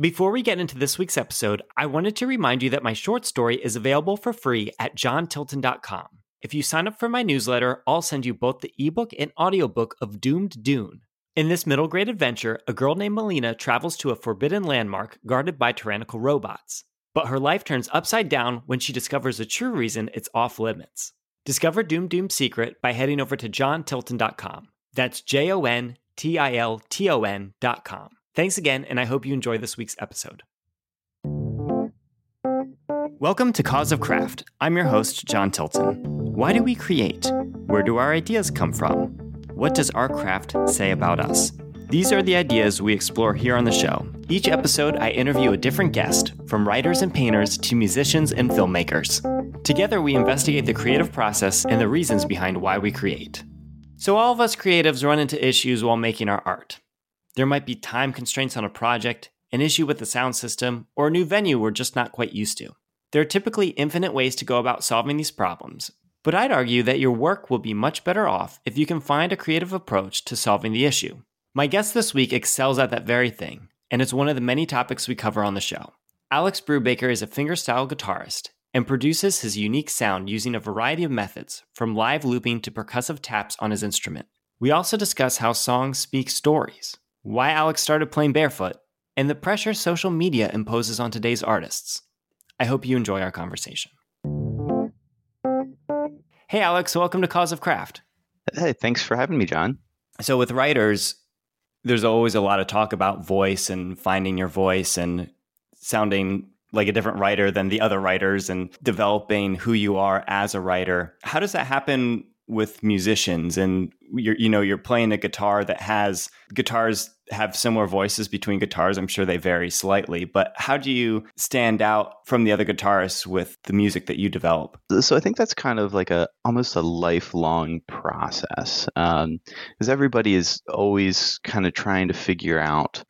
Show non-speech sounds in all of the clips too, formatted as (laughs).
Before we get into this week's episode, I wanted to remind you that my short story is available for free at jontilton.com. If you sign up for my newsletter, I'll send you both the ebook and audiobook of Doomed Dune. In this middle grade adventure, a girl named Melina travels to a forbidden landmark guarded by tyrannical robots. But her life turns upside down when she discovers the true reason it's off limits. Discover Doom Dune's secret by heading over to jontilton.com. That's J O N T I L T O N.com. Thanks again, and I hope you enjoy this week's episode. Welcome to Cause of Craft. I'm your host, Jon Tilton. Why do we create? Where do our ideas come from? What does our craft say about us? These are the ideas we explore here on the show. Each episode, I interview a different guest, from writers and painters to musicians and filmmakers. Together, we investigate the creative process and the reasons behind why we create. So, all of us creatives run into issues while making our art. There might be time constraints on a project, an issue with the sound system, or a new venue we're just not quite used to. There are typically infinite ways to go about solving these problems, but I'd argue that your work will be much better off if you can find a creative approach to solving the issue. My guest this week excels at that very thing, and it's one of the many topics we cover on the show. Alex Brubaker is a fingerstyle guitarist and produces his unique sound using a variety of methods, from live looping to percussive taps on his instrument. We also discuss how songs speak stories, why Alex started playing barefoot, and the pressure social media imposes on today's artists. I hope you enjoy our conversation. Hey, Alex, welcome to Cause of Craft. Hey, thanks for having me, Jon. So, with writers, there's always a lot of talk about voice and finding your voice and sounding like a different writer than the other writers and developing who you are as a writer. How does that happen with musicians and you're you know you're playing a guitar that has guitars have similar voices between guitars i'm sure they vary slightly but how do you stand out from the other guitarists with the music that you develop? So i think that's kind of like a almost a lifelong process because um, everybody is always kind of trying to figure out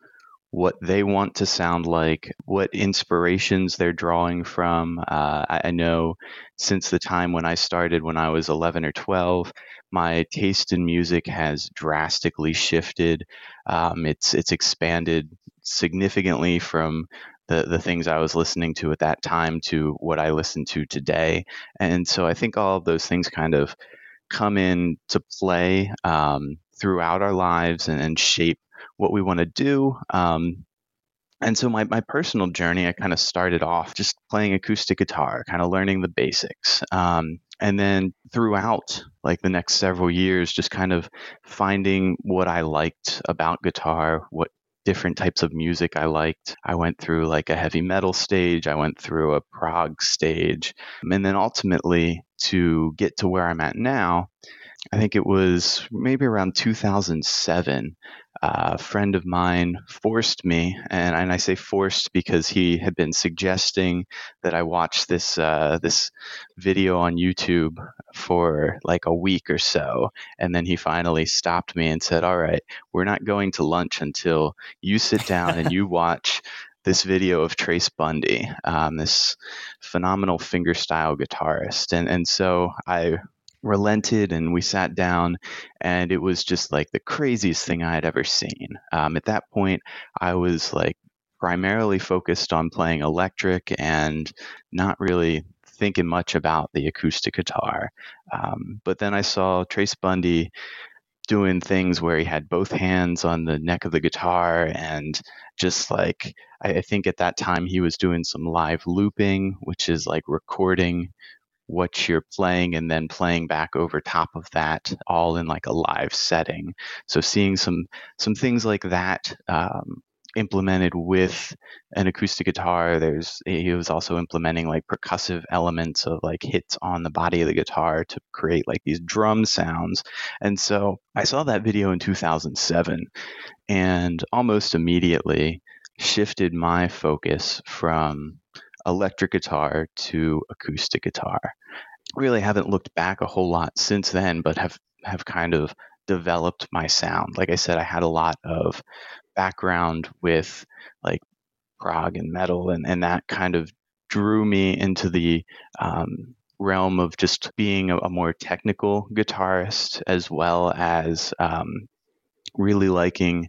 what they want to sound like, what inspirations they're drawing from. Uh, I, I, know since the time when I started when I was 11 or 12, my taste in music has drastically shifted. Um, it's it's expanded significantly from the, the things I was listening to at that time to what I listen to today. And so I think all of those things kind of come in to play um, throughout our lives and, and shape what we want to do. Um, and so my, my personal journey, I kind of started off just playing acoustic guitar, kind of learning the basics. Um, and then throughout like the next several years, just kind of finding what I liked about guitar, what different types of music I liked. I went through like a heavy metal stage, I went through a prog stage, and then ultimately to get to where I'm at now, I think it was maybe around 2007 a friend of mine forced me, and, and I say forced because he had been suggesting that I watch this uh, this video on YouTube for like a week or so, and then he finally stopped me and said, "All right, we're not going to lunch until you sit down and you (laughs) watch." this video of Trace Bundy, um, this phenomenal fingerstyle guitarist, and and so I relented and we sat down and it was just like the craziest thing I had ever seen. Um, at that point, I was like primarily focused on playing electric and not really thinking much about the acoustic guitar. Um, but then I saw Trace Bundy doing things where he had both hands on the neck of the guitar and just like I think at that time he was doing some live looping, which is like recording what you're playing and then playing back over top of that all in like a live setting. So seeing some some things like that um, implemented with an acoustic guitar there's he was also implementing like percussive elements of like hits on the body of the guitar to create like these drum sounds. And so i saw that video in 2007 and almost immediately shifted my focus from electric guitar to acoustic guitar. Really haven't looked back a whole lot since then, but have have kind of developed my sound. Like I said, I had a lot of background with like prog and metal, and, and that kind of drew me into the um, realm of just being a, a, more technical guitarist, as well as um, really liking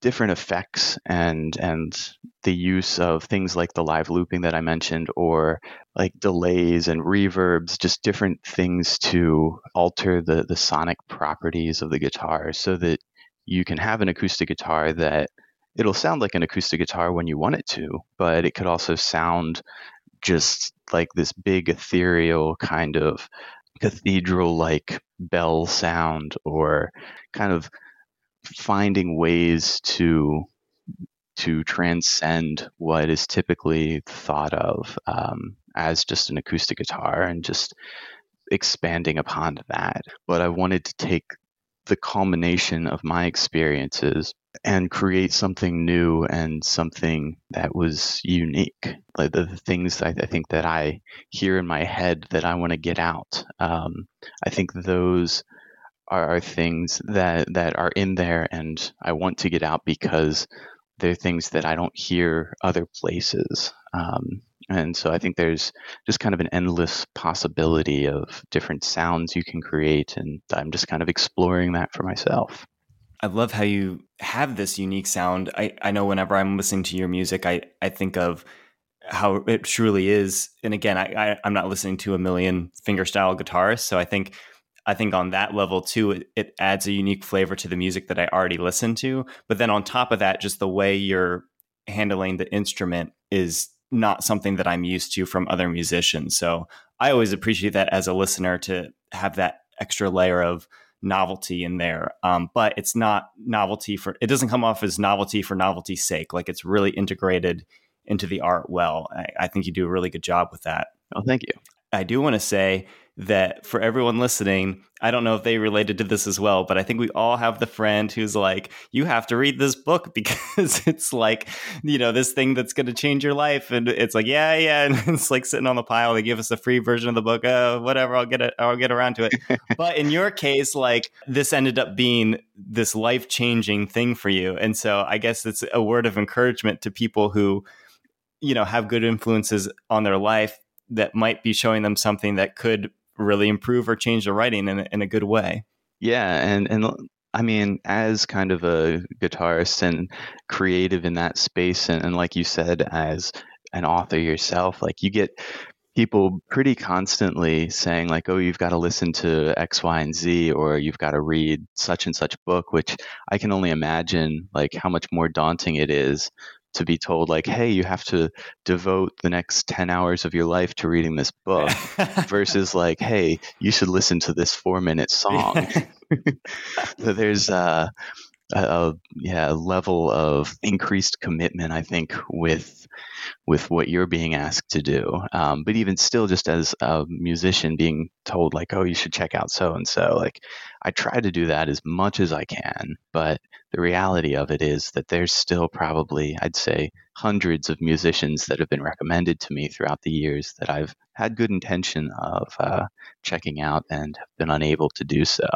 different effects and and the use of things like the live looping that I mentioned or like delays and reverbs just different things to alter the the sonic properties of the guitar so that you can have an acoustic guitar that it'll sound like an acoustic guitar when you want it to but it could also sound just like this big ethereal kind of cathedral like bell sound or kind of finding ways to to transcend what is typically thought of um, as just an acoustic guitar and just expanding upon that. But I wanted to take the culmination of my experiences and create something new and something that was unique. Like the, things I, I, think that I hear in my head that I want to get out. Um, I think those are, are things that that are in there and I want to get out because they're things that I don't hear other places. Um, and so I think there's just kind of an endless possibility of different sounds you can create. And I'm just kind of exploring that for myself. I love how you have this unique sound. I, I know whenever I'm listening to your music, I, I think of how it truly is. And again, I, I, I'm not listening to a million fingerstyle guitarists. So I think I think on that level too, it, it, adds a unique flavor to the music that I already listen to. But then on top of that, just the way you're handling the instrument is not something that I'm used to from other musicians. So I always appreciate that as a listener to have that extra layer of novelty in there. Um, but it's not novelty for, it doesn't come off as novelty for novelty's sake. Like it's really integrated into the art well. I, I think you do a really good job with that. Oh, thank you. I do want to say that for everyone listening, I don't know if they related to this as well, but I think we all have the friend who's like, you have to read this book (laughs) because it's like, you know, this thing that's going to change your life. And it's like, yeah, yeah. (laughs) And it's like sitting on the pile. They give us a free version of the book. Oh, whatever. I'll get it. I'll get around to it. (laughs) but in your case, like this ended up being this life changing thing for you. And so I guess it's a word of encouragement to people who, you know, have good influences on their life that might be showing them something that could really improve or change the writing in in a good way. Yeah, and and I mean, as kind of a guitarist and creative in that space, and, and like you said, as an author yourself, like you get people pretty constantly saying like oh you've got to listen to x y and z or you've got to read such and such book which i can only imagine like how much more daunting it is to be told like hey you have to devote the next 10 hours of your life to reading this book (laughs) versus like hey you should listen to this four minute song (laughs) there's uh, a, yeah level of increased commitment i think with with what you're being asked to do. Um, but even still, just as a musician being told, like, oh, you should check out so and so, like, I try to do that as much as I can. But the reality of it is that there's still probably, I'd say, hundreds of musicians that have been recommended to me throughout the years that I've had good intention of uh, checking out and have been unable to do so.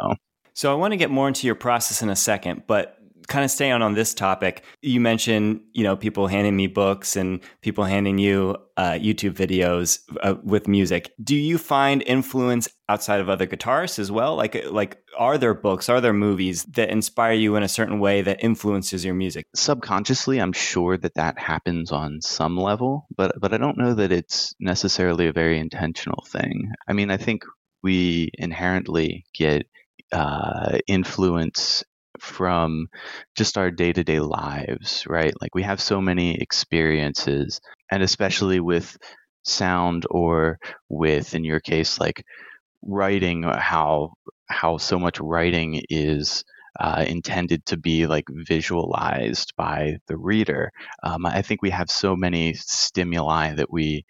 So I want to get more into your process in a second, but kind of stay on on this topic, you mentioned you know people handing me books and people handing you uh, YouTube videos uh, with music. Do you find influence outside of other guitarists as well? Like like are there books, are there movies that inspire you in a certain way that influences your music? Subconsciously, I'm sure that that happens on some level, but but I don't know that it's necessarily a very intentional thing. I mean, I think we inherently get uh, influence from just our day to day lives, right? Like we have so many experiences, and especially with sound or with, in your case, like writing, uh, how how so much writing is uh, intended to be like visualized by the reader. Um, I think we have so many stimuli that we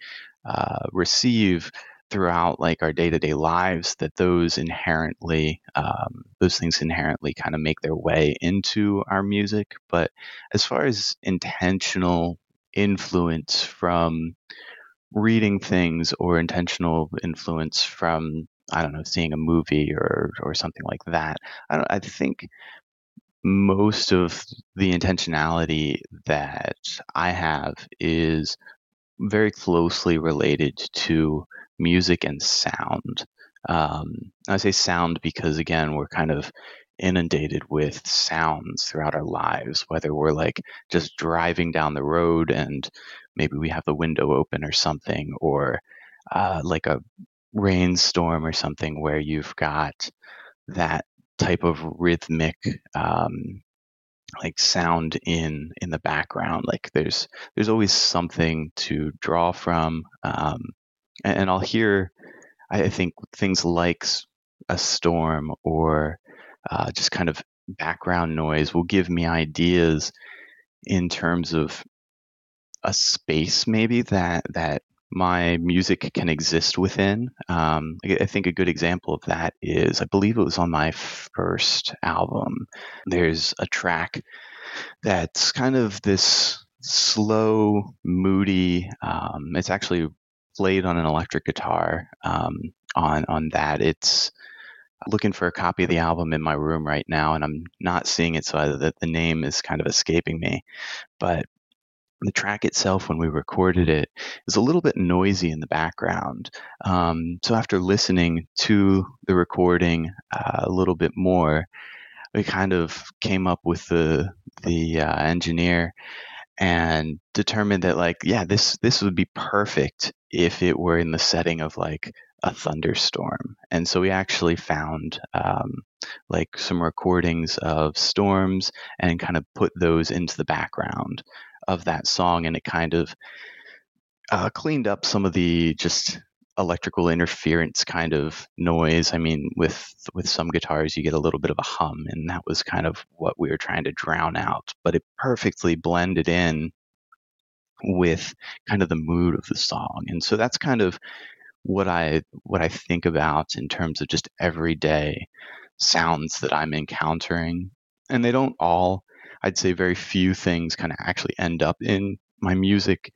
uh, receive throughout like our day-to-day lives that those inherently um, those things inherently kind of make their way into our music. But as far as intentional influence from reading things or intentional influence from i don't know seeing a movie or or something like that i, I think most of the intentionality that i have is very closely related to music and sound. Um, I say sound because again, we're kind of inundated with sounds throughout our lives, whether we're like just driving down the road and maybe we have the window open or something, or uh, like a rainstorm or something where you've got that type of rhythmic um, like sound in in the background like there's there's always something to draw from um, and, i'll hear i think things like a storm or uh, just kind of background noise will give me ideas in terms of a space maybe that that my music can exist within. Um, I think a good example of that is I believe it was on my first album. There's a track that's kind of this slow, moody. Um, it's actually played on an electric guitar. Um, on on that, it's looking for a copy of the album in my room right now, and I'm not seeing it, so the, the name is kind of escaping me. But the track itself, when we recorded it, is a little bit noisy in the background. Um, so after listening to the recording uh, a little bit more, we kind of came up with the the uh, engineer and determined that like yeah this this would be perfect if it were in the setting of like a thunderstorm. And so we actually found um, like some recordings of storms and kind of put those into the background of that song, and it kind of uh, cleaned up some of the just electrical interference kind of noise. I mean, with with some guitars, you get a little bit of a hum, and that was kind of what we were trying to drown out. But it perfectly blended in with kind of the mood of the song, and so that's kind of what I what I think about in terms of just everyday sounds that I'm encountering. And they don't all I'd say very few things kind of actually end up in my music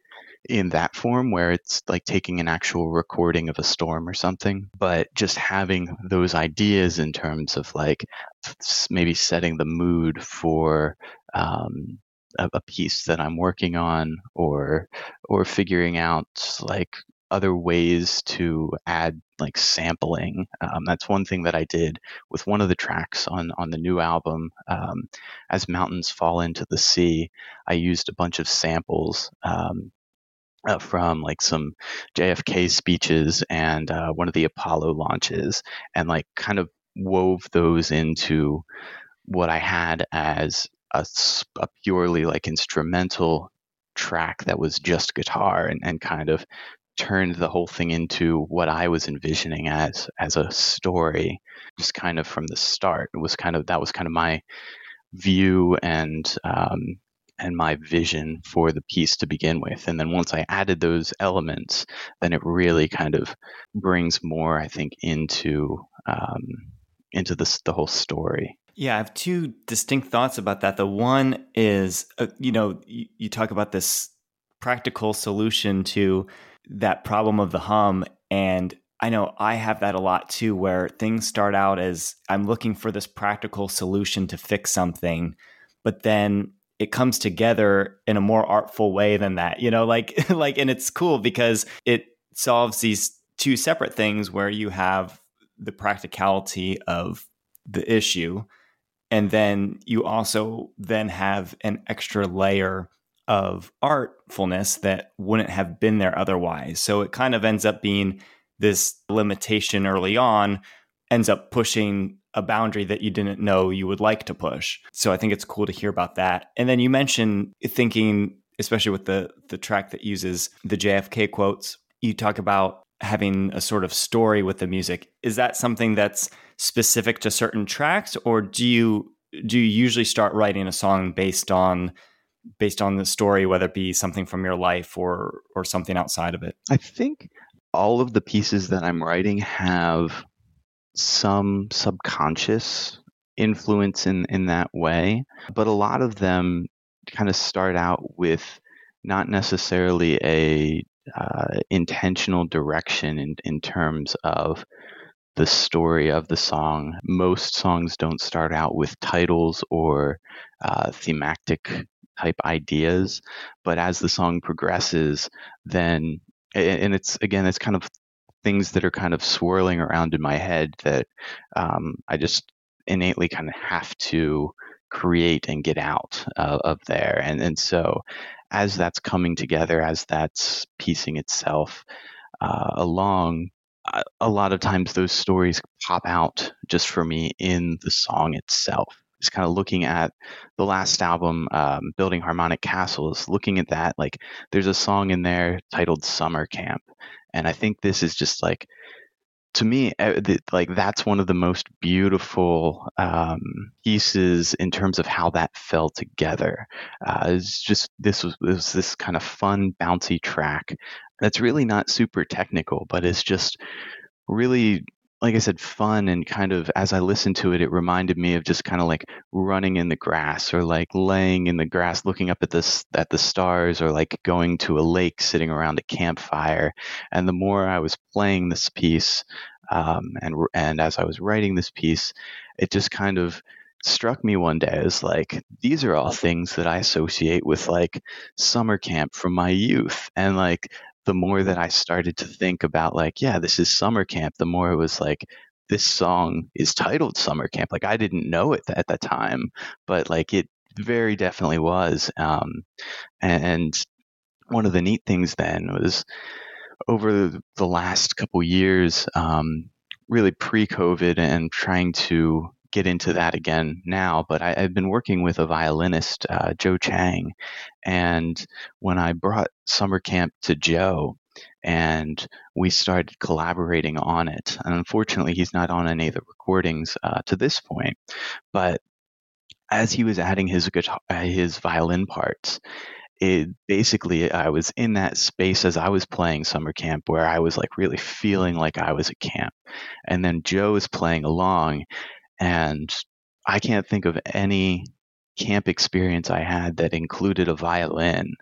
in that form where it's like taking an actual recording of a storm or something but just having those ideas in terms of like maybe setting the mood for um, a, a piece that i'm working on or or figuring out like other ways to add like sampling. Um, that's one thing that I did with one of the tracks on on the new album. Um, As mountains fall into the sea, I used a bunch of samples. Um, uh, from like some JFK speeches and uh, one of the Apollo launches, and like kind of wove those into what I had as a, a purely like instrumental track that was just guitar and, and kind of turned the whole thing into what I was envisioning as as a story, just kind of from the start. It was kind of that was kind of my view and um, and my vision for the piece to begin with. And then once I added those elements, then it really kind of brings more, I think, into um, into this the whole story. Yeah, I have two distinct thoughts about that. The one is, uh, you know, you, you talk about this practical solution to that problem of the hum. And I know I have that a lot too, where things start out as I'm looking for this practical solution to fix something, but then it comes together in a more artful way than that, you know, like, (laughs) like, and it's cool because it solves these two separate things where you have the practicality of the issue and then you also then have an extra layer of artfulness that wouldn't have been there otherwise. So it kind of ends up being this limitation early on, ends up pushing a boundary that you didn't know you would like to push. So I think it's cool to hear about that. And then you mentioned thinking, especially with the the track that uses the JFK quotes, you talk about having a sort of story with the music. Is that something that's specific to certain tracks or do you do you usually start writing a song based on based on the story, whether it be something from your life or or something outside of it? I think all of the pieces that I'm writing have some subconscious influence in in that way, but a lot of them kind of start out with not necessarily a uh, intentional direction in, in terms of the story of the song. Most songs don't start out with titles or uh, thematic type ideas. But as the song progresses, then, and it's again, it's kind of things that are kind of swirling around in my head that um, I just innately kind of have to create and get out uh, of there. And and so as that's coming together, as that's piecing itself uh, along, a lot of times those stories pop out just for me in the song itself. Just kind of looking at the last album, um, Building Harmonic Castles, looking at that, like there's a song in there titled Summer Camp. And I think this is just like to me, like that's one of the most beautiful um, pieces in terms of how that fell together. Uh, it's just this was, was this kind of fun, bouncy track that's really not super technical, but it's just really like I said, fun and kind of as I listened to it, it reminded me of just kind of like running in the grass or like laying in the grass, looking up at this at the stars, or like going to a lake, sitting around a campfire. And the more I was playing this piece, um, and and as I was writing this piece, it just kind of struck me one day as like these are all things that I associate with like summer camp from my youth, and like the more that I started to think about like, yeah, this is summer camp, the more it was like, this song is titled Summer Camp. Like I didn't know it at the time, but like it very definitely was. Um, and one of the neat things then was over the last couple years, um, really pre-COVID, and trying to get into that again now, but I, have been working with a violinist, uh, Joe Chang. And when I brought summer camp to Joe, and we started collaborating on it. And unfortunately, he's not on any of the recordings uh, to this point. But as he was adding his guitar, uh, his violin parts, it basically I was in that space as I was playing summer camp where I was like really feeling like I was at camp. And then Joe is playing along and I can't think of any camp experience I had that included a violin.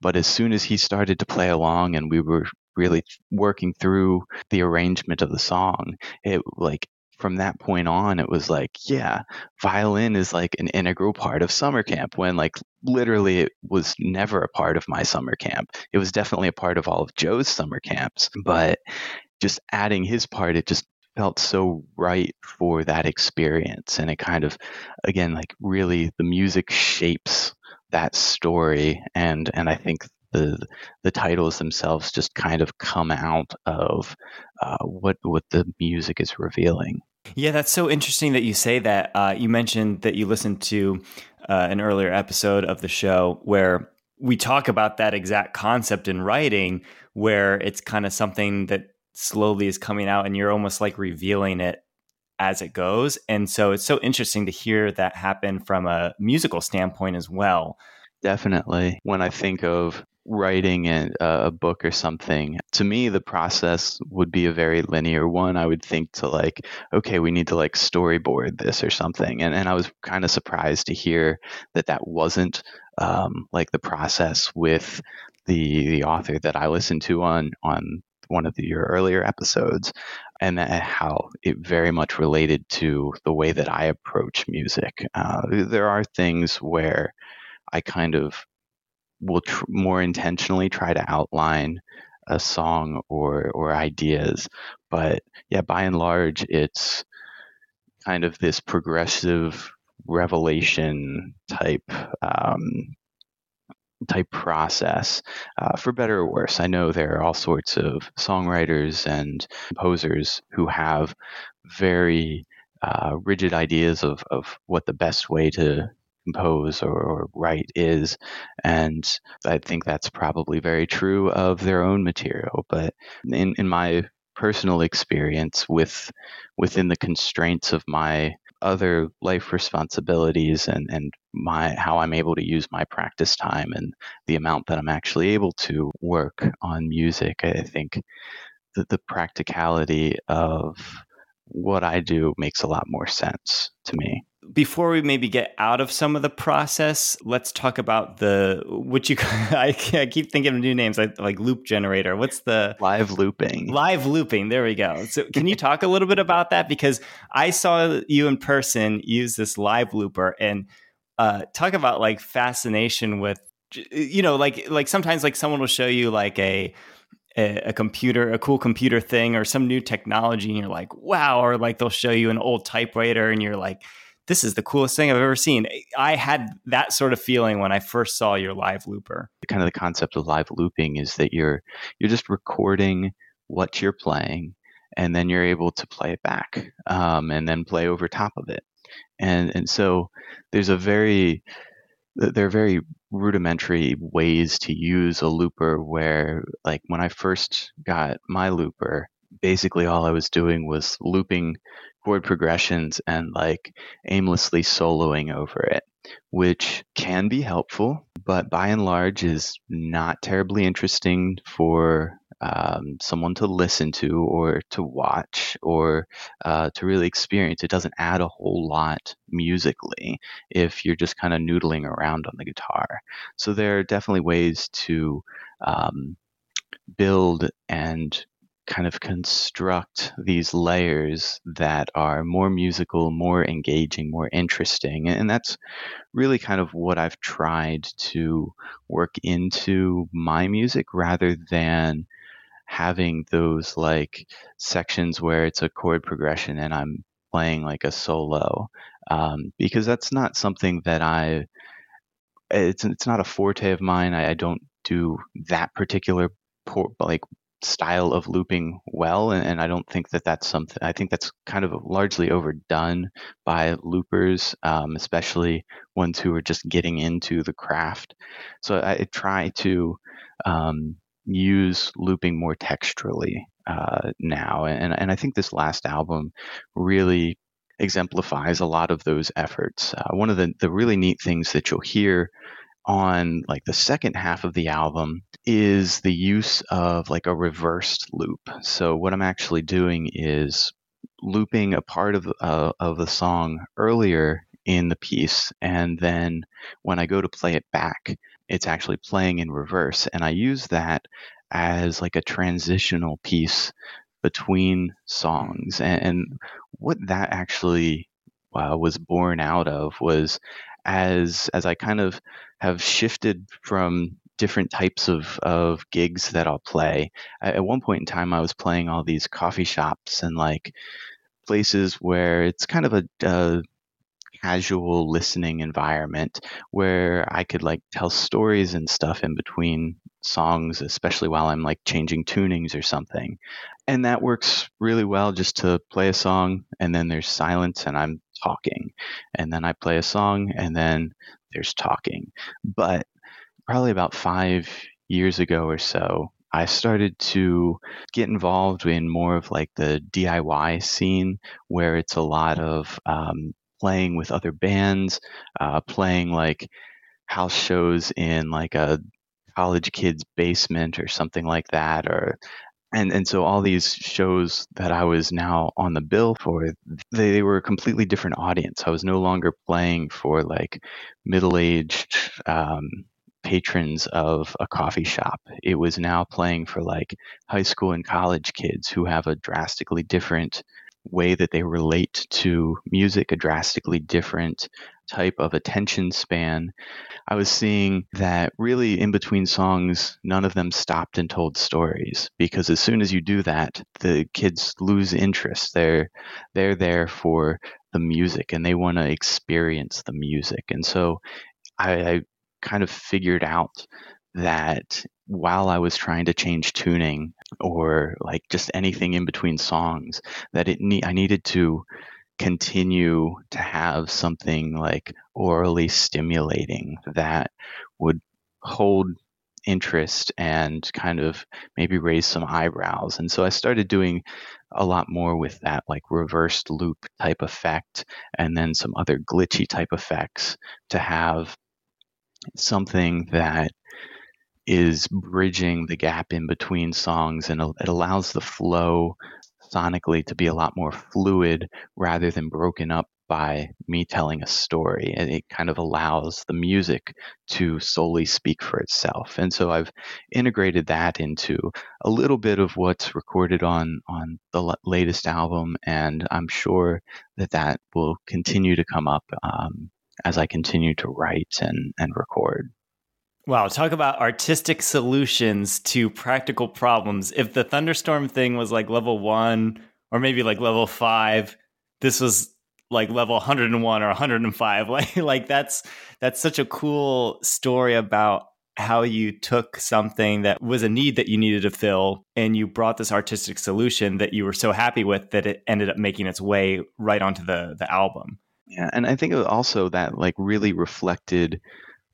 But as soon as he started to play along and we were really working through the arrangement of the song, it like from that point on, it was like, yeah, violin is like an integral part of summer camp when like literally it was never a part of my summer camp. It was definitely a part of all of Joe's summer camps, but just adding his part, it just felt so right for that experience and it kind of again like really the music shapes that story and and i think the the titles themselves just kind of come out of uh, what what the music is revealing. Yeah that's so interesting that you say that. Uh, you mentioned that you listened to uh, an earlier episode of the show where we talk about that exact concept in writing where it's kind of something that slowly is coming out and you're almost like revealing it as it goes. And so it's so interesting to hear that happen from a musical standpoint as well. Definitely. When I think of writing a, a book or something, to me, the process would be a very linear one. I would think to like, okay, we need to like storyboard this or something. And, and I was kind of surprised to hear that that wasn't um, like the process with the the author that I listened to on on one of the, your earlier episodes, and how it very much related to the way that I approach music. Uh, there are things where I kind of will tr- more intentionally try to outline a song or or ideas, but yeah, by and large, it's kind of this progressive revelation type um, type process, uh, for better or worse. I know there are all sorts of songwriters and composers who have very uh, rigid ideas of, of what the best way to compose or, or, write is. And I think that's probably very true of their own material. But in, in my personal experience with within the constraints of my other life responsibilities and, and my how I'm able to use my practice time and the amount that I'm actually able to work on music. I think that the practicality of what I do makes a lot more sense to me before we maybe get out of some of the process, let's talk about the what you. (laughs) I, I keep thinking of new names like like loop generator. What's the live looping? Live looping. There we go. So, can you talk a little bit about that? Because I saw you in person use this live looper and uh, talk about like fascination with you know like like sometimes like someone will show you like a a, a, computer, a cool computer thing or some new technology and you're like, wow, or like they'll show you an old typewriter and you're like, this is the coolest thing I've ever seen. I had that sort of feeling when I first saw your live looper. Kind of the concept of live looping is that you're you're just recording what you're playing and then you're able to play it back um, and then play over top of it. And and so there's a very there are very rudimentary ways to use a looper where like when I first got my looper, basically all I was doing was looping chord progressions and like aimlessly soloing over it, which can be helpful, but by and large is not terribly interesting for um, someone to listen to or to watch or uh, to really experience. It doesn't add a whole lot musically if you're just kind of noodling around on the guitar. So there are definitely ways to um, build and kind of construct these layers that are more musical, more engaging, more interesting. And that's really kind of what I've tried to work into my music rather than having those like sections where it's a chord progression and I'm playing like a solo um, because that's not something that I it's it's not a forte of mine. I, I don't do that particular por- like style of looping well and, and, i don't think that that's something i think that's kind of largely overdone by loopers um, especially ones who are just getting into the craft. So i, try to um, use looping more texturally uh, now and, and i think this last album really exemplifies a lot of those efforts. Uh, one of the, the really neat things that you'll hear on like the second half of the album is the use of like a reversed loop. So what I'm actually doing is looping a part of uh, of the song earlier in the piece and then when I go to play it back it's actually playing in reverse and I use that as like a transitional piece between songs and, and what that actually uh, was born out of was as as I kind of have shifted from different types of, of gigs that I'll play. At one point in time, I was playing all these coffee shops and like places where it's kind of a, a casual listening environment where I could like tell stories and stuff in between songs, especially while I'm like changing tunings or something. And that works really well just to play a song and then there's silence and I'm talking. And then I play a song and then there's talking. But probably about five years ago or so, I started to get involved in more of like the DIY scene where it's a lot of um, playing with other bands, uh, playing like house shows in like a college kid's basement or something like that, or and and so all these shows that I was now on the bill for, they, they were a completely different audience. I was no longer playing for like middle aged um, patrons of a coffee shop. It was now playing for like high school and college kids who have a drastically different way that they relate to music, a drastically different type of attention span. I was seeing that really in between songs, none of them stopped and told stories because as soon as you do that, the kids lose interest. They're they're there for the music and they want to experience the music. And so I, I kind of figured out that while I was trying to change tuning or like just anything in between songs, that it ne- I needed to continue to have something like orally stimulating that would hold interest and kind of maybe raise some eyebrows. And so I started doing a lot more with that like reversed loop type effect and then some other glitchy type effects to have something that is bridging the gap in between songs and it allows the flow sonically to be a lot more fluid rather than broken up by me telling a story. And it kind of allows the music to solely speak for itself. And so I've integrated that into a little bit of what's recorded on on the latest album, and I'm sure that that will continue to come up um, as I continue to write and and record. Wow, talk about artistic solutions to practical problems. If the thunderstorm thing was like level one or maybe like level five, this was like level 101 or 105. (laughs) Like like that's that's such a cool story about how you took something that was a need that you needed to fill and you brought this artistic solution that you were so happy with that it ended up making its way right onto the the album. Yeah, and I think also that like really reflected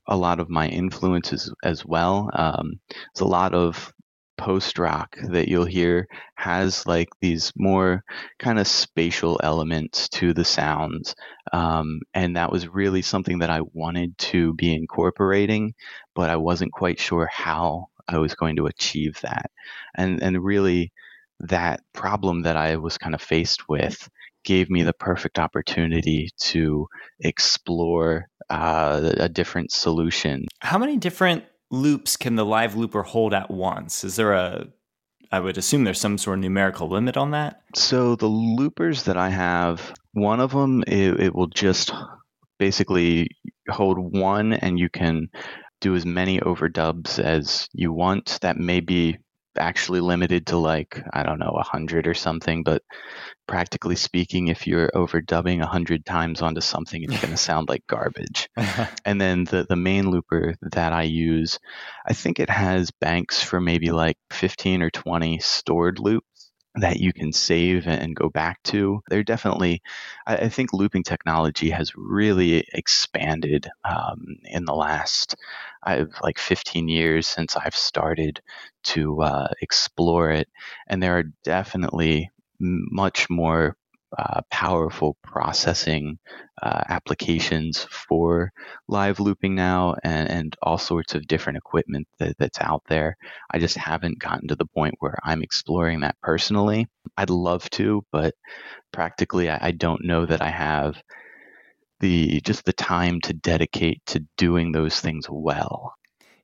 a lot of my influences as well. Um, there's a lot of post rock that you'll hear has like these more kind of spatial elements to the sounds. Um, and that was really something that I wanted to be incorporating, but I wasn't quite sure how I was going to achieve that. And, and really, that problem that I was kind of faced with gave me the perfect opportunity to explore uh, a different solution. How many different loops can the live looper hold at once? Is there a I would assume there's some sort of numerical limit on that. So the loopers that I have, one of them it, it will just basically hold one, and you can do as many overdubs as you want. That may be actually limited to like I don't know a hundred or something, but practically speaking, if you're overdubbing a hundred times onto something, it's going (laughs) to sound like garbage. (laughs) and then the the main looper that I use, I think it has banks for maybe like fifteen or twenty stored loops that you can save and go back to. They're definitely, I, think looping technology has really expanded um, in the last, I've like 15 years since I've started to uh, explore it. And there are definitely much more uh, powerful processing uh, applications for live looping now and, and, all sorts of different equipment that, that's out there. I just haven't gotten to the point where I'm exploring that personally. I'd love to, but practically I, I don't know that I have the just the time to dedicate to doing those things well.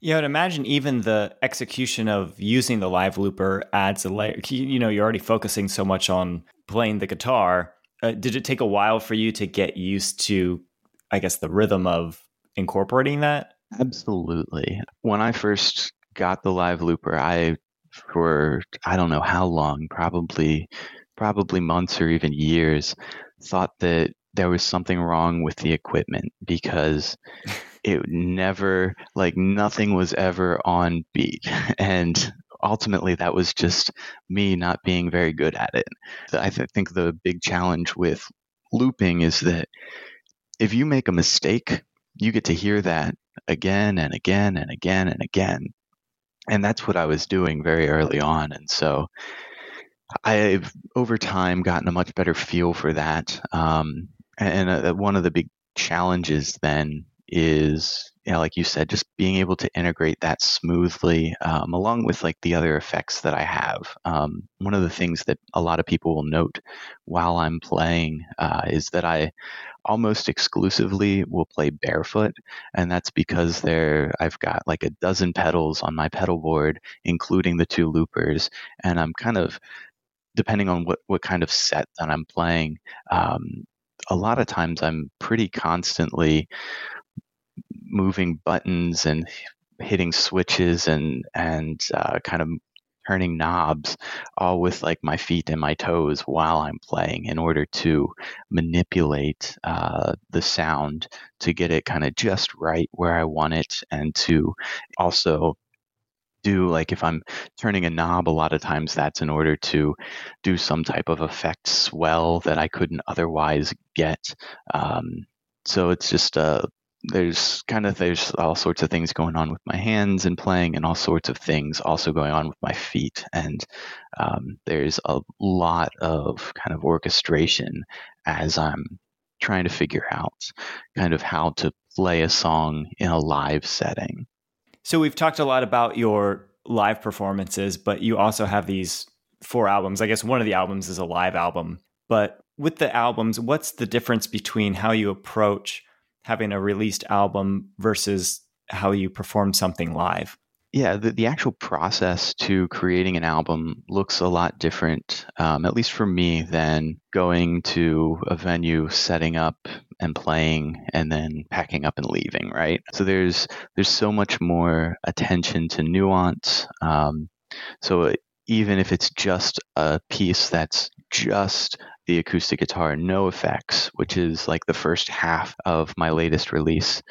Yeah, I'd imagine even the execution of using the live looper adds a layer. You know, you're already focusing so much on playing the guitar. Uh, did it take a while for you to get used to, I guess, the rhythm of incorporating that? Absolutely. When I first got the live looper, I, for I don't know how long, probably, probably months or even years, thought that there was something wrong with the equipment because (laughs) it never like nothing was ever on beat. (laughs) And ultimately that was just me not being very good at it. I th- think the big challenge with looping is that if you make a mistake you get to hear that again and again and again and again. And that's what i was doing very early on. And so i've over time gotten a much better feel for that. Um, and uh, one of the big challenges then is you know, like you said, just being able to integrate that smoothly, um, along with like the other effects that I have. Um, one of the things that a lot of people will note while I'm playing uh, is that I almost exclusively will play barefoot, and that's because there I've got like a dozen pedals on my pedal board, including the two loopers, and I'm kind of depending on what, what kind of set that I'm playing, um, a lot of times I'm pretty constantly moving buttons and hitting switches and and uh, kind of turning knobs all with like my feet and my toes while I'm playing in order to manipulate uh, the sound to get it kind of just right where I want it and to also do like if I'm turning a knob a lot of times that's in order to do some type of effect swell that I couldn't otherwise get. Um, so it's just a there's kind of there's all sorts of things going on with my hands and playing and all sorts of things also going on with my feet. And um, there's a lot of kind of orchestration as i'm trying to figure out kind of how to play a song in a live setting. So we've talked a lot about your live performances but you also have these four albums. I guess one of the albums is a live album. But with the albums what's the difference between how you approach having a released album versus how you perform something live? Yeah, the, the actual process to creating an album looks a lot different, um, at least for me, than going to a venue, setting up and playing, and then packing up and leaving. Right. So there's there's so much more attention to nuance. Um, so even if it's just a piece that's just the acoustic guitar, no effects, which is like the first half of my latest release,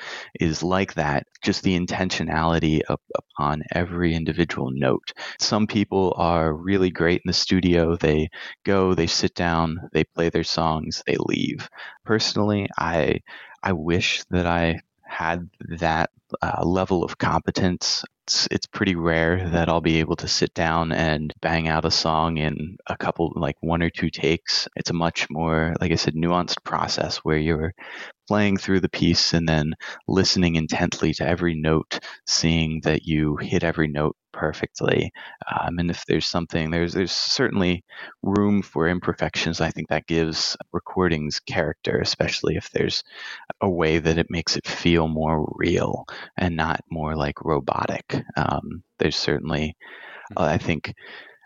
is like that. Just the intentionality of, upon every individual note. Some people are really great in the studio. They go, they sit down, they play their songs, they leave. Personally, I I wish that I had that uh, level of competence. It's, it's pretty rare that I'll be able to sit down and bang out a song in a couple, like one or two takes. It's a much more, like I said, nuanced process where you're playing through the piece and then listening intently to every note, seeing that you hit every note perfectly. Um, and if there's something, there's there's certainly room for imperfections. I think that gives recordings character, especially if there's a way that it makes it feel more real and not more like robotic. Um, there's certainly, uh, I think,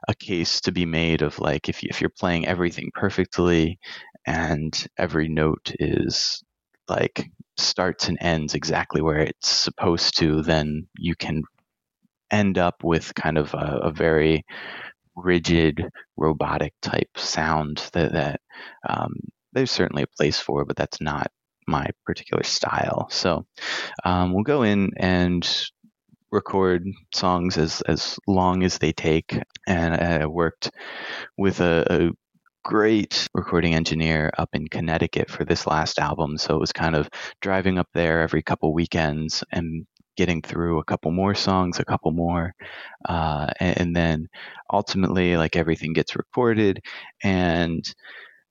a case to be made of like if you, if you're playing everything perfectly and every note is like starts and ends exactly where it's supposed to, then you can end up with kind of a, a very rigid robotic type sound that, that um, there's certainly a place for, but that's not my particular style. So um, we'll go in and record songs as as long as they take. And I worked with a, a great recording engineer up in Connecticut for this last album. So it was kind of driving up there every couple weekends and getting through a couple more songs, a couple more, uh, and, and, then ultimately, like everything gets recorded, and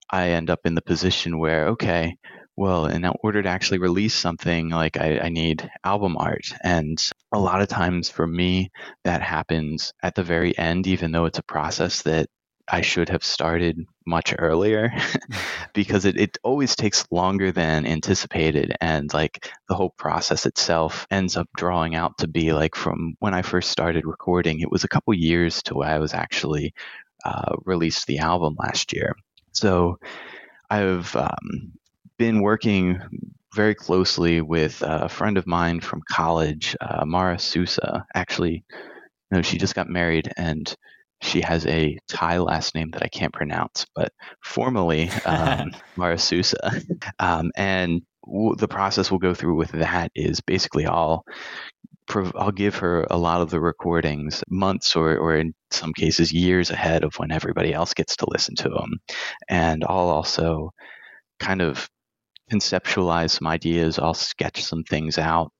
I end up in the position where, okay, well, in order to actually release something, like I, I need album art, and a lot of times for me, that happens at the very end, even though it's a process that I should have started much earlier (laughs) because it, it always takes longer than anticipated. And like the whole process itself ends up drawing out to be like from when I first started recording, it was a couple years to when I was actually uh, released the album last year. So I've um, been working very closely with a friend of mine from college, uh, Mara Sousa. Actually, no, she just got married and she has a Thai last name that I can't pronounce, but formally um, (laughs) Mara Sousa. Um, and w- the process we'll go through with that is basically I'll prov- I'll give her a lot of the recordings months or, or in some cases years ahead of when everybody else gets to listen to them, and I'll also kind of conceptualize some ideas. I'll sketch some things out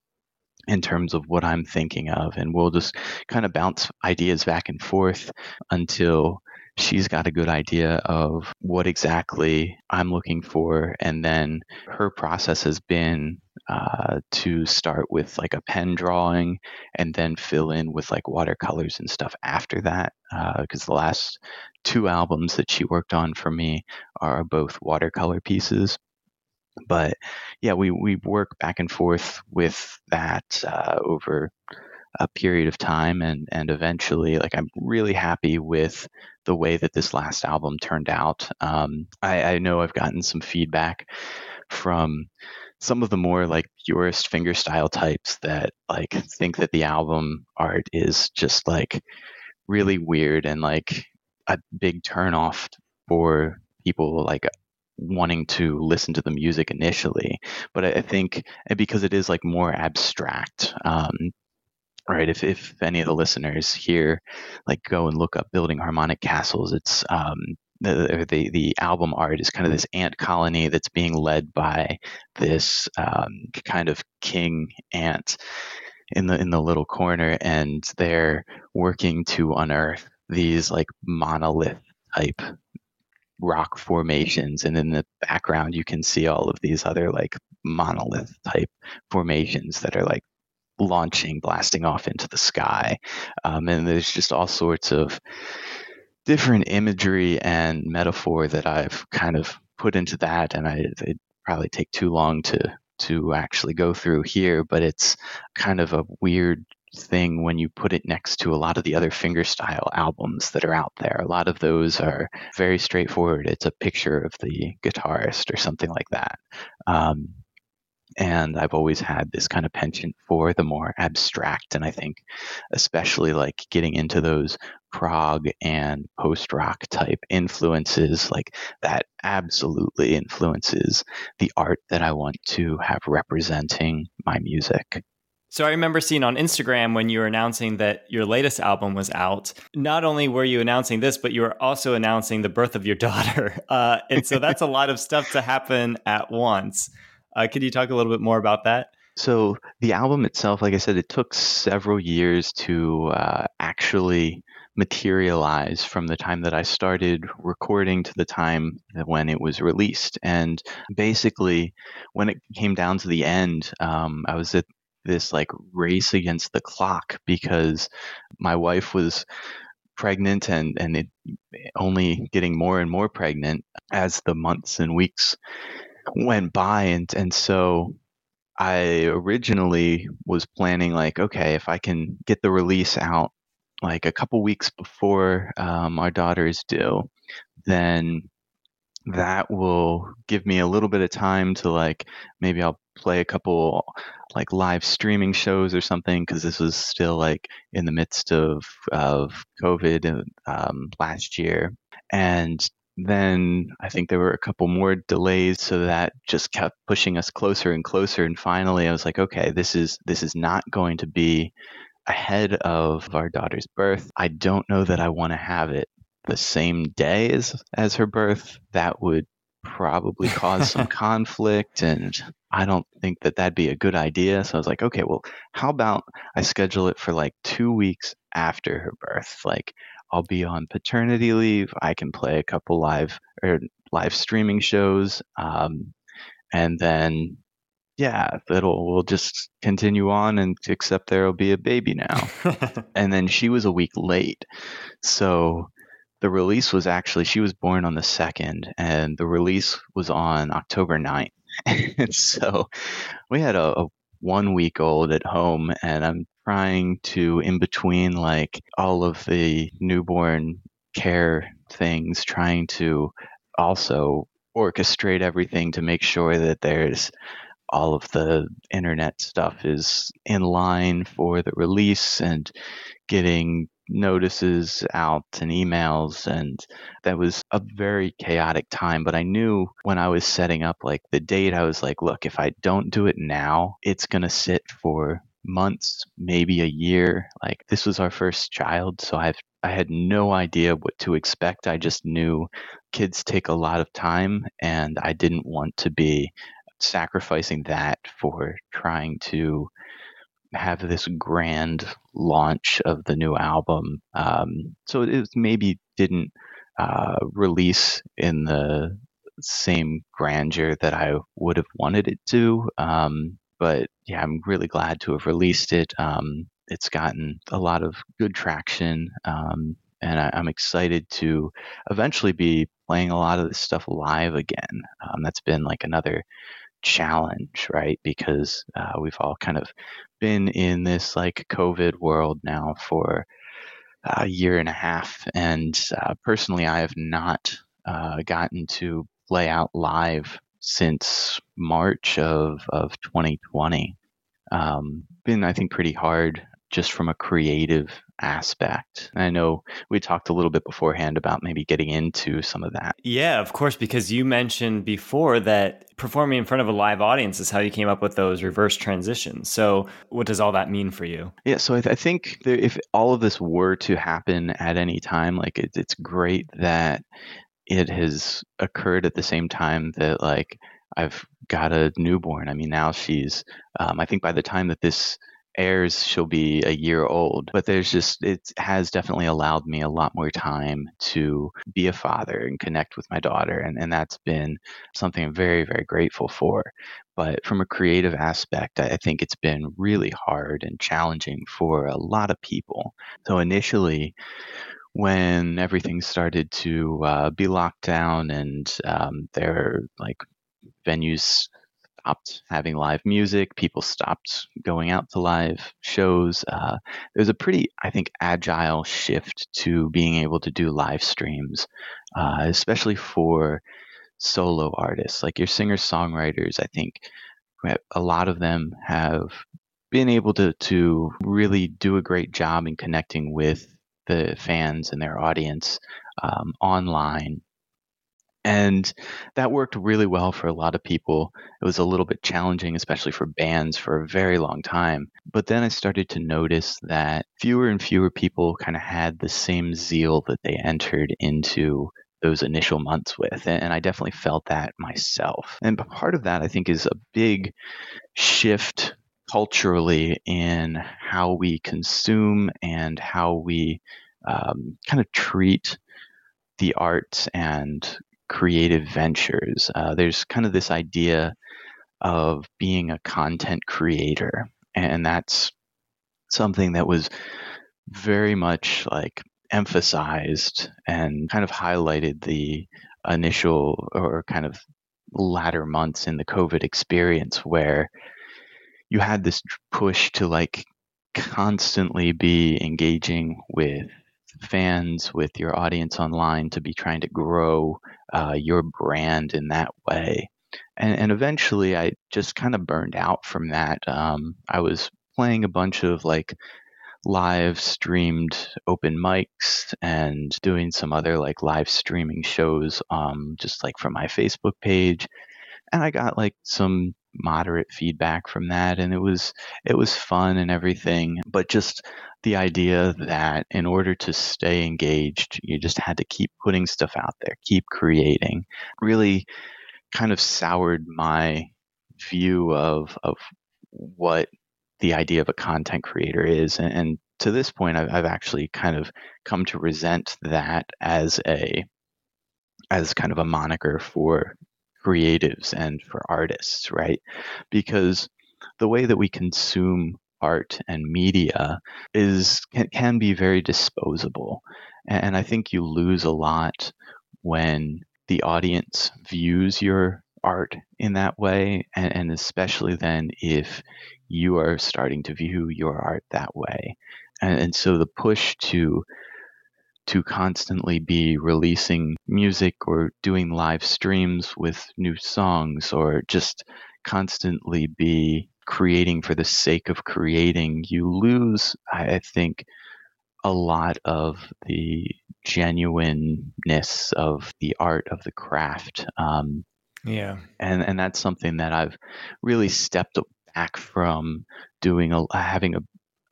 in terms of what I'm thinking of. And we'll just kind of bounce ideas back and forth until she's got a good idea of what exactly I'm looking for. And then her process has been uh, to start with like a pen drawing and then fill in with like watercolors and stuff after that. Because uh, the last two albums that she worked on for me are both watercolor pieces but yeah, we we work back and forth with that uh, over a period of time, and and eventually, like I'm really happy with the way that this last album turned out. Um, I, I know I've gotten some feedback from some of the more like purist fingerstyle types that like think that the album art is just like really weird and like a big turnoff for people like wanting to listen to the music initially. But I, think because it is like more abstract, um, right? If if any of the listeners here like go and look up building harmonic castles, it's um, the, the the album art is kind of this ant colony that's being led by this um, kind of king ant in the in the little corner, and they're working to unearth these like monolith type rock formations and in the background you can see all of these other like monolith type formations that are like launching blasting off into the sky. Um, and there's just all sorts of different imagery and metaphor that i've kind of put into that and i it probably take too long to to actually go through here but it's kind of a weird thing when you put it next to a lot of the other fingerstyle albums that are out there. A lot of those are very straightforward. It's a picture of the guitarist or something like that. Um, and I've always had this kind of penchant for the more abstract. And I think, especially like getting into those prog and post rock type influences, like that absolutely influences the art that I want to have representing my music. So I remember seeing on Instagram when you were announcing that your latest album was out. Not only were you announcing this, but you were also announcing the birth of your (laughs) daughter. Uh, and so that's a lot of stuff to happen at once. Uh, could you talk a little bit more about that? So the album itself, like I said, it took several years to uh, actually materialize from the time that I started recording to the time when it was released. And basically, when it came down to the end, um, I was at this like race against the clock because my wife was pregnant and and it only getting more and more pregnant as the months and weeks went by. And and so I originally was planning like okay if I can get the release out like a couple weeks before um, our daughter is due then that will give me a little bit of time to like maybe I'll play a couple like live streaming shows or something because this was still like in the midst of of COVID um, last year and then I think there were a couple more delays, so that just kept pushing us closer and closer. And finally, I was like, okay, this is this is not going to be ahead of our daughter's birth. I don't know that I want to have it the same day as as her birth. That would probably cause some (laughs) conflict and I don't think that that'd be a good idea. So I was like, okay, well, how about I schedule it for like 2 weeks after her birth? Like I'll be on paternity leave. I can play a couple live or live streaming shows, um, and then yeah, it'll we'll just continue on and except there'll be a baby now. (laughs) and then she was a week late, so the release was actually she was born on the second, and the release was on October 9th. and (laughs) so we had a, a one week old at home and I'm trying to in between like all of the newborn care things trying to also orchestrate everything to make sure that there's all of the internet stuff is in line for the release and getting notices out and emails and that was a very chaotic time but i knew when i was setting up like the date i was like look if i don't do it now it's going to sit for months maybe a year. Like this was our first child so i've i had no idea what to expect. I just knew kids take a lot of time and i didn't want to be sacrificing that for trying to have this grand launch of the new album. Um, so it maybe didn't uh, release in the same grandeur that I would have wanted it to. Um, but yeah, I'm really glad to have released it. Um, it's gotten a lot of good traction. Um, and I, am excited to eventually be playing a lot of this stuff live again. Um, that's been like another challenge, right? Because uh, we've all kind of been in this like COVID world now for a year and a half. And uh, personally, I have not uh, gotten to play out live since March of, of 2020. Um, been, I think, pretty hard just from a creative aspect. I know we talked a little bit beforehand about maybe getting into some of that. Yeah, of course, because you mentioned before that performing in front of a live audience is how you came up with those reverse transitions. So, what does all that mean for you? Yeah, so I, th- I think there, if all of this were to happen at any time, like it, it's great that it has occurred at the same time that like I've got a newborn. I mean, now she's, um, I think by the time that this airs, she'll be a year old. But there's just, it has definitely allowed me a lot more time to be a father and connect with my daughter. And, and that's been something I'm very, very grateful for. But from a creative aspect, I think it's been really hard and challenging for a lot of people. So initially, when everything started to uh, be locked down and um, there like venues stopped having live music. People stopped going out to live shows. Uh, there's a pretty, I think, agile shift to being able to do live streams, uh, especially for solo artists like your singer songwriters. I think a lot of them have been able to to really do a great job in connecting with the fans and their audience um, online and that worked really well for a lot of people. It was a little bit challenging, especially for bands, for a very long time. But then I started to notice that fewer and fewer people kind of had the same zeal that they entered into those initial months with. And I definitely felt that myself. And part of that, I think, is a big shift culturally in how we consume and how we um, kind of treat the arts and creative ventures. Uh, there's kind of this idea of being a content creator, and that's something that was very much like emphasized and kind of highlighted the initial or kind of latter months in the COVID experience where you had this push to like constantly be engaging with fans, with your audience online, to be trying to grow uh, your brand in that way. And, and eventually, I just kind of burned out from that. Um, I was playing a bunch of like live streamed open mics and doing some other like live streaming shows, um, just like from my Facebook page. And I got like some moderate feedback from that and it was it was fun and everything but just the idea that in order to stay engaged, you just had to keep putting stuff out there, keep creating, really kind of soured my view of of what the idea of a content creator is. And, and to this point, I've, I've actually kind of come to resent that as a as kind of a moniker for creatives and for artists, right? Because the way that we consume art and media is can, can be very disposable and i think you lose a lot when the audience views your art in that way and, and especially then if you are starting to view your art that way and, and so the push to to constantly be releasing music or doing live streams with new songs or just constantly be creating for the sake of creating, you lose, I think, a lot of the genuineness of the art of the craft. Um, yeah, and and that's something that I've really stepped back from doing a having a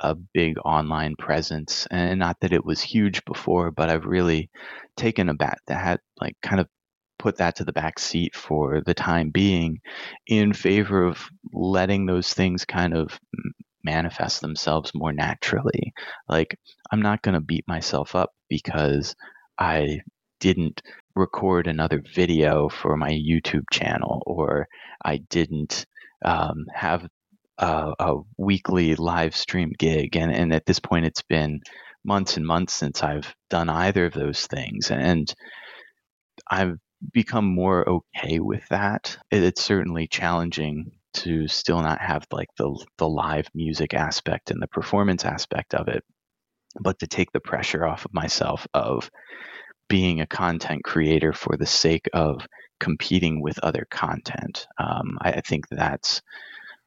a big online presence and not that it was huge before but i've really taken a bat that had like kind of put that to the back seat for the time being in favor of letting those things kind of manifest themselves more naturally. Like, I'm not going to beat myself up because I didn't record another video for my YouTube channel or I didn't um, have a, a, weekly live stream gig. And, and at this point, it's been months and months since I've done either of those things. And I've become more okay with that. It's certainly challenging to still not have like the the live music aspect and the performance aspect of it, but to take the pressure off of myself of being a content creator for the sake of competing with other content. Um, I, I, think that's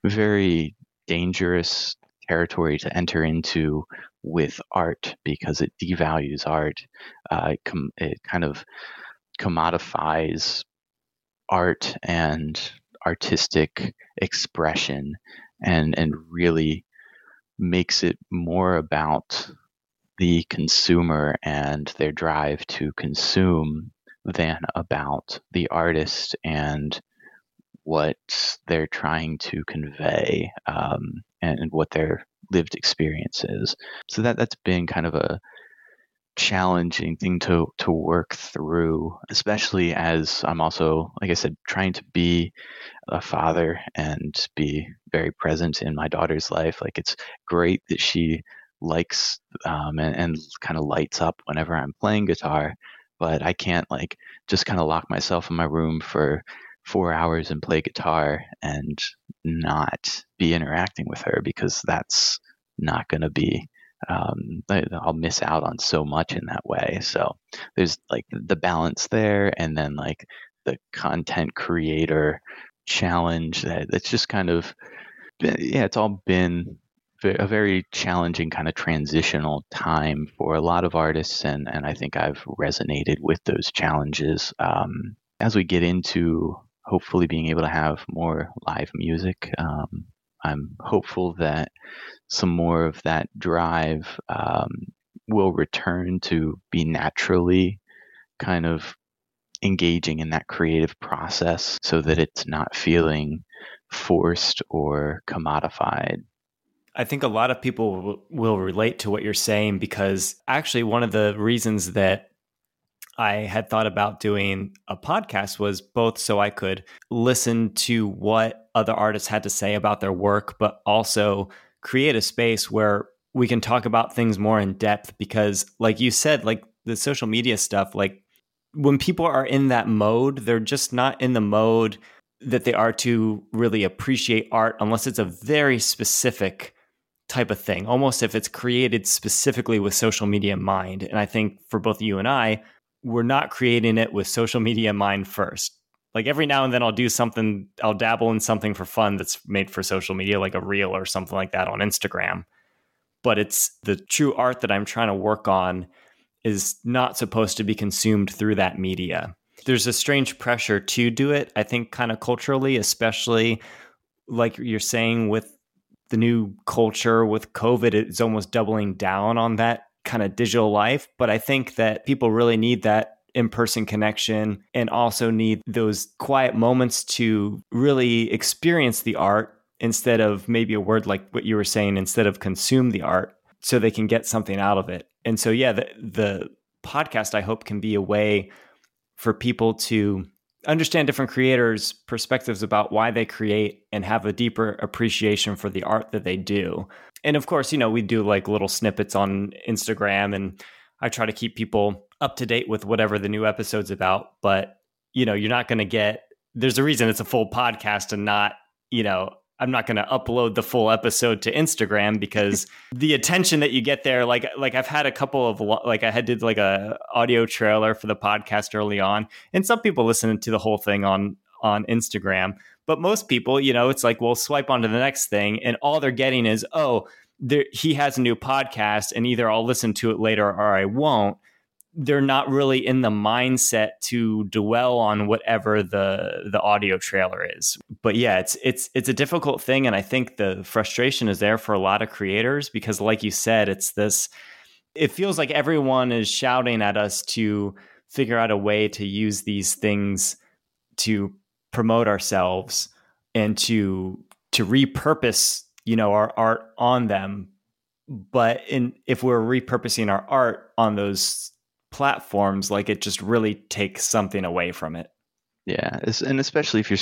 very dangerous territory to enter into with art because it devalues art. Uh, it, com- it kind of commodifies art and artistic expression and and really makes it more about the consumer and their drive to consume than about the artist and what they're trying to convey um, and, what their lived experience is. So that that's been kind of a challenging thing to to work through, especially as I'm also, like I said, trying to be a father and be very present in my daughter's life. Like it's great that she likes um, and, and kind of lights up whenever I'm playing guitar, but I can't like just kind of lock myself in my room for four hours and play guitar and not be interacting with her because that's not going to be um, I'll miss out on so much in that way. So there's like the balance there, and then like the content creator challenge that that's just kind of yeah, it's all been a very challenging kind of transitional time for a lot of artists, and and I think I've resonated with those challenges. Um, as we get into hopefully being able to have more live music, um, I'm hopeful that some more of that drive um, will return to be naturally kind of engaging in that creative process so that it's not feeling forced or commodified. I think a lot of people will relate to what you're saying because actually, one of the reasons that I had thought about doing a podcast was both so I could listen to what other artists had to say about their work, but also create a space where we can talk about things more in depth because like you said like the social media stuff like when people are in that mode they're just not in the mode that they are to really appreciate art unless it's a very specific type of thing almost if it's created specifically with social media in mind. And i think for both you and i we're not creating it with social media in mind first like every now and then I'll do something, I'll dabble in something for fun that's made for social media, like a reel or something like that on Instagram. But it's the true art that I'm trying to work on is not supposed to be consumed through that media. There's a strange pressure to do it, I think, kind of culturally, especially like you're saying with the new culture with COVID, it's almost doubling down on that kind of digital life. But I think that people really need that in person connection and also need those quiet moments to really experience the art instead of maybe a word like what you were saying, instead of consume the art so they can get something out of it. And so, yeah, the, the podcast, I hope, can be a way for people to understand different creators' perspectives about why they create and have a deeper appreciation for the art that they do. And of course, you know, we do like little snippets on Instagram and I try to keep people up to date with whatever the new episode's about. But, you know, you're not going to get, there's a reason it's a full podcast and not, you know, I'm not going to upload the full episode to Instagram because (laughs) the attention that you get there, like, like I've had a couple of, like I had did like a audio trailer for the podcast early on and some people listen to the whole thing on, on Instagram. But most people, you know, it's like, we'll swipe on to the next thing and all they're getting is, oh, there, he has a new podcast and either I'll listen to it later or I won't. They're not really in the mindset to dwell on whatever the the audio trailer is. But yeah, it's it's it's a difficult thing and I think the frustration is there for a lot of creators because like you said, it's this it feels like everyone is shouting at us to figure out a way to use these things to promote ourselves and to to repurpose you know our art on them but in if we're repurposing our art on those platforms like it just really takes something away from it. Yeah and especially if you're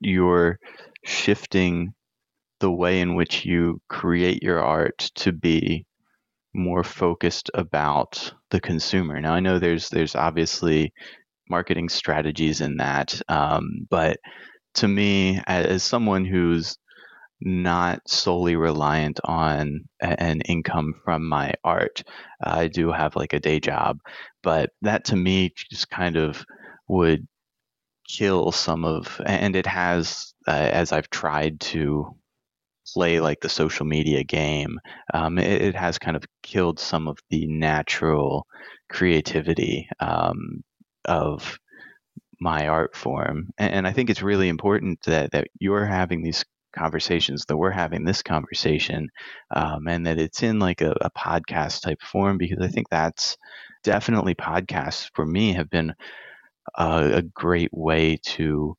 you're shifting the way in which you create your art to be more focused about the consumer. Now i know there's there's obviously marketing strategies in that um, but to me as someone who's not solely reliant on an income from my art. I do have like a day job, but that to me just kind of would kill some of, and it has, uh, as I've tried to play like the social media game, um, it, it, has kind of killed some of the natural creativity um, of my art form. And, I think it's really important that, that you're having these conversations that we're having this conversation um, and that it's in like a, a, podcast type form because i think that's definitely podcasts for me have been a, a great way to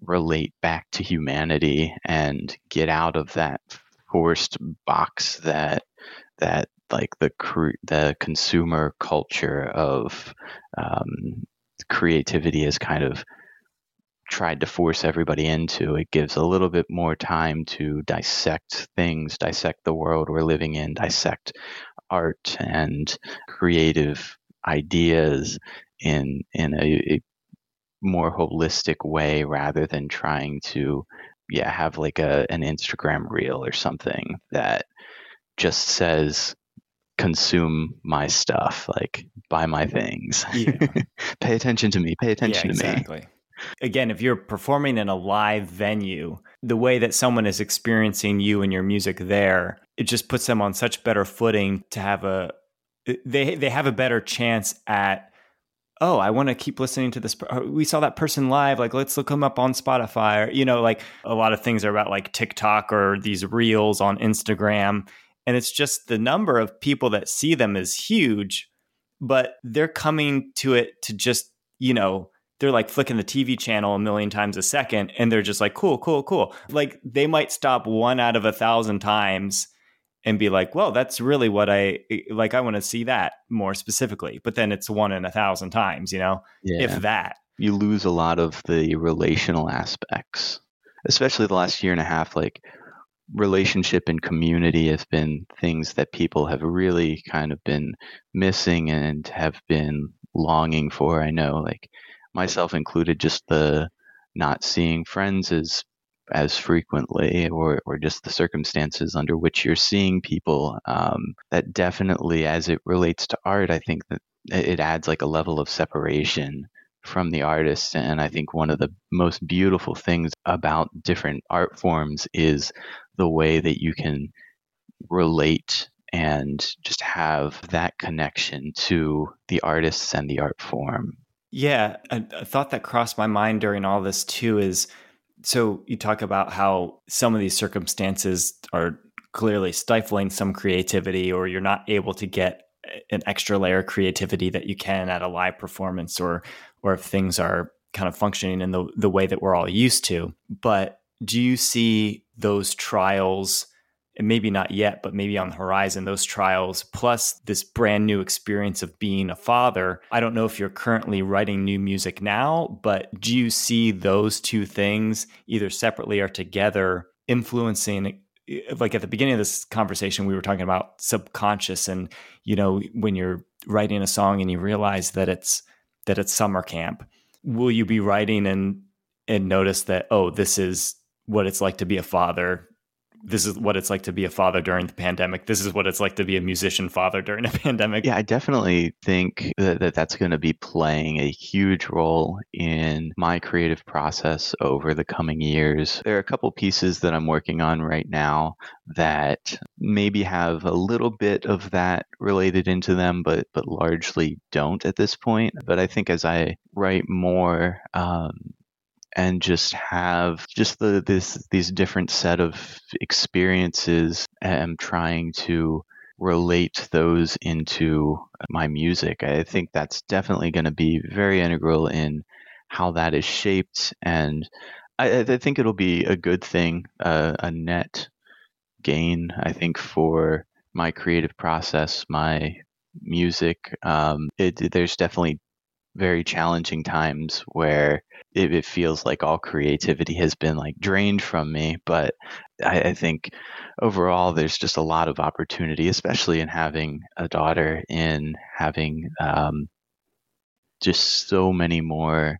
relate back to humanity and get out of that forced box that that like the the consumer culture of um, creativity is kind of tried to force everybody into. It gives a little bit more time to dissect things, dissect the world we're living in, dissect art and creative ideas in in a, a more holistic way rather than trying to yeah have like a an Instagram reel or something that just says consume my stuff like buy my things yeah. (laughs) pay attention to me pay attention yeah, to exactly. me again if you're performing in a live venue the way that someone is experiencing you and your music there it just puts them on such better footing to have a they they have a better chance at oh, I want to keep listening to this. Oh, we saw that person live. Like, let's look them up on Spotify. Or, you know, like a lot of things are about like TikTok or these reels on Instagram. And it's just the number of people that see them is huge, but they're coming to it to just, you know, they're like flicking the TV channel a million times a second and they're just like, cool, cool, cool. Like they might stop one out of a thousand times and be like, well, that's really what I eh, like. I want to see that more specifically. But then it's one in a thousand times, you know, yeah. if that. You lose a lot of the relational aspects, especially the last year and a half. Like relationship and community have been things that people have really kind of been missing and have been longing for. I know, like myself included, just the not seeing friends as as frequently or, or just the circumstances under which you're seeing people. Um, that definitely as it relates to art i think that it adds like a level of separation from the artist. And i think one of the most beautiful things about different art forms is the way that you can relate and just have that connection to the artists and the art form yeah a, a thought that crossed my mind during all this too is so you talk about how some of these circumstances are clearly stifling some creativity, or you're not able to get an extra layer of creativity that you can at a live performance, or or if things are kind of functioning in the the way that we're all used to. But do you see those trials? And maybe not yet, but maybe on the horizon, those trials, plus this brand new experience of being a father. I don't know if you're currently writing new music now, but do you see those two things either separately or together influencing? Eh, like at the beginning of this conversation, we were talking about subconscious, and you know, when you're writing a song and you realize that it's that it's summer camp, will you be writing and and notice that oh, this is what it's like to be a father this is what it's like to be a father during the pandemic. This is what it's like to be a musician father during a (laughs) pandemic. Yeah, I definitely think that, that that's going to be playing a huge role in my creative process over the coming years. There are a couple pieces that I'm working on right now that maybe have a little bit of that related into them, but but largely don't at this point. But I think as I write more, um, and just have just the this these different set of experiences and trying to relate those into my music. I think that's definitely going to be very integral in how that is shaped, and I, I think it'll be a good thing, uh, a net gain. I think for my creative process, my music. Um, it, there's definitely very challenging times where it, it, feels like all creativity has been like drained from me. But I, I, think overall, there's just a lot of opportunity, especially in having a daughter, in having um, just so many more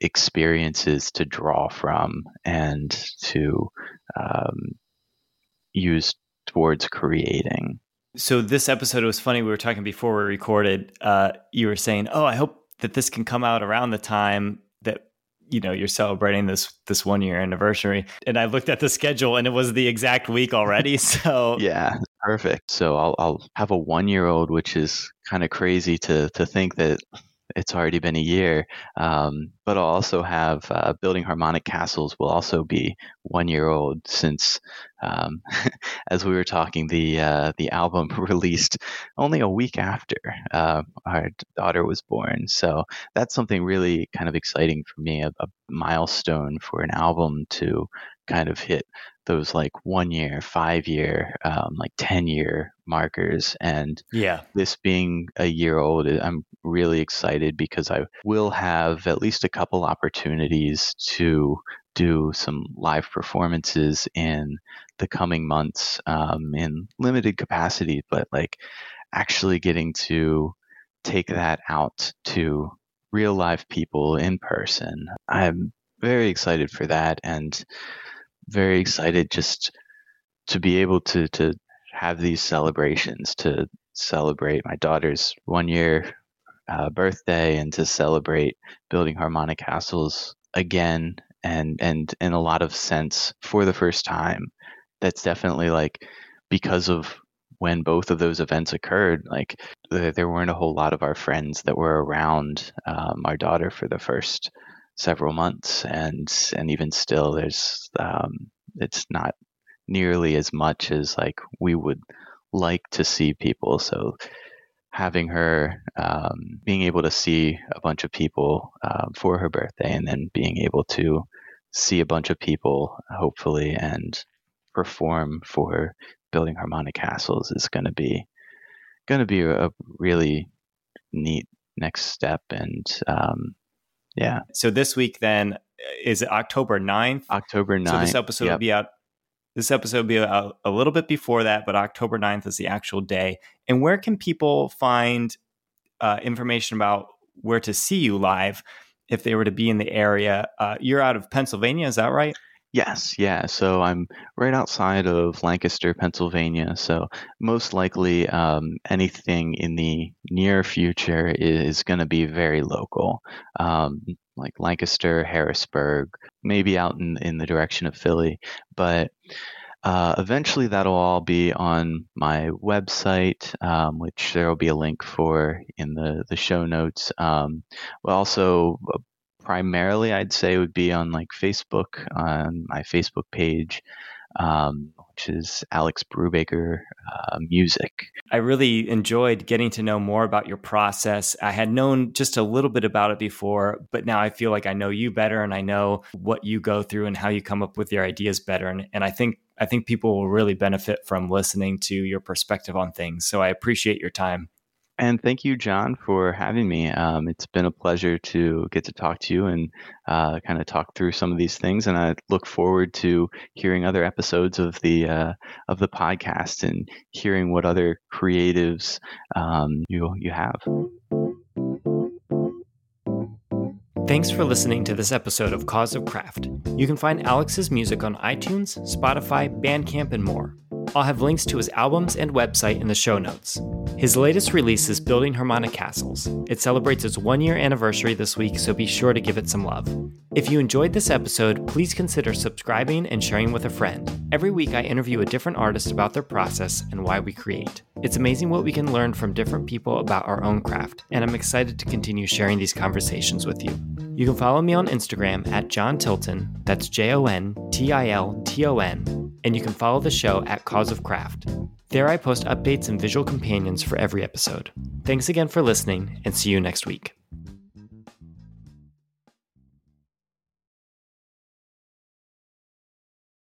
experiences to draw from and to um, use towards creating. So this episode was funny. We were talking before we recorded. Uh, you were saying, "Oh, I hope that this can come out around the time that you know you're celebrating this this one year anniversary." And I looked at the schedule, and it was the exact week already. (laughs) So yeah, perfect. So I'll I'll have a one year old, which is kind of crazy to to think that it's already been a year. Um, but I'll also have uh, Building Harmonic Castles will also be one year old since, um, (laughs) as we were talking, the uh, the album (laughs) released only a week after uh, our daughter was born. So that's something really kind of exciting for me, a, a milestone for an album to kind of hit those like one year, five year, um, like 10 year markers. And yeah, this being a year old, I'm really excited because I will have at least a couple opportunities to do some live performances in the coming months um, in limited capacity, but like actually getting to take that out to real live people in person. I'm very excited for that and very excited just to be able to to have these celebrations to celebrate my daughter's one year uh, birthday and to celebrate building harmonic castles again and and in a lot of sense for the first time. That's definitely like because of when both of those events occurred like there weren't a whole lot of our friends that were around um, our daughter for the first several months and and even still there's um, it's not nearly as much as like we would like to see people. So having her um, being able to see a bunch of people uh, for her birthday and then being able to see a bunch of people hopefully and perform for building harmonic castles is going to be going to be a really neat next step and um, yeah so this week then is it october 9th october 9th so this episode yep. will be out this episode will be a, a, little bit before that, but October 9th is the actual day. And where can people find uh, information about where to see you live if they were to be in the area? Uh, you're out of Pennsylvania, is that right? Yes, yeah. So I'm right outside of Lancaster, Pennsylvania. So most likely um, anything in the near future is going to be very local. Um, like Lancaster, Harrisburg, maybe out in, in the direction of Philly. But uh, eventually that'll all be on my website, um, which there will be a link for in the, the show notes. Um, well, also, uh, primarily, I'd say would be on like Facebook, on my Facebook page. Um, which is Alex Brubaker uh, Music. I really enjoyed getting to know more about your process. I had known just a little bit about it before, but now I feel like I know you better and I know what you go through and how you come up with your ideas better. And, and I think I think people will really benefit from listening to your perspective on things. So I appreciate your time. And thank you, Jon, for having me. Um, it's been a pleasure to get to talk to you and uh, kind of talk through some of these things. And I look forward to hearing other episodes of the uh, of the podcast and hearing what other creatives um, you you have. Thanks for listening to this episode of Cause of Craft. You can find Alex's music on iTunes, Spotify, Bandcamp, and more. I'll have links to his albums and website in the show notes. His latest release is Building Harmonic Castles. It celebrates its one year anniversary this week, so be sure to give it some love. If you enjoyed this episode, please consider subscribing and sharing with a friend. Every week, I interview a different artist about their process and why we create. It's amazing what we can learn from different people about our own craft, and I'm excited to continue sharing these conversations with you. You can follow me on Instagram at Jon Tilton, that's J O N T I L T O N, and you can follow the show at Cause of Craft. There I post updates and visual companions for every episode. Thanks again for listening, and see you next week.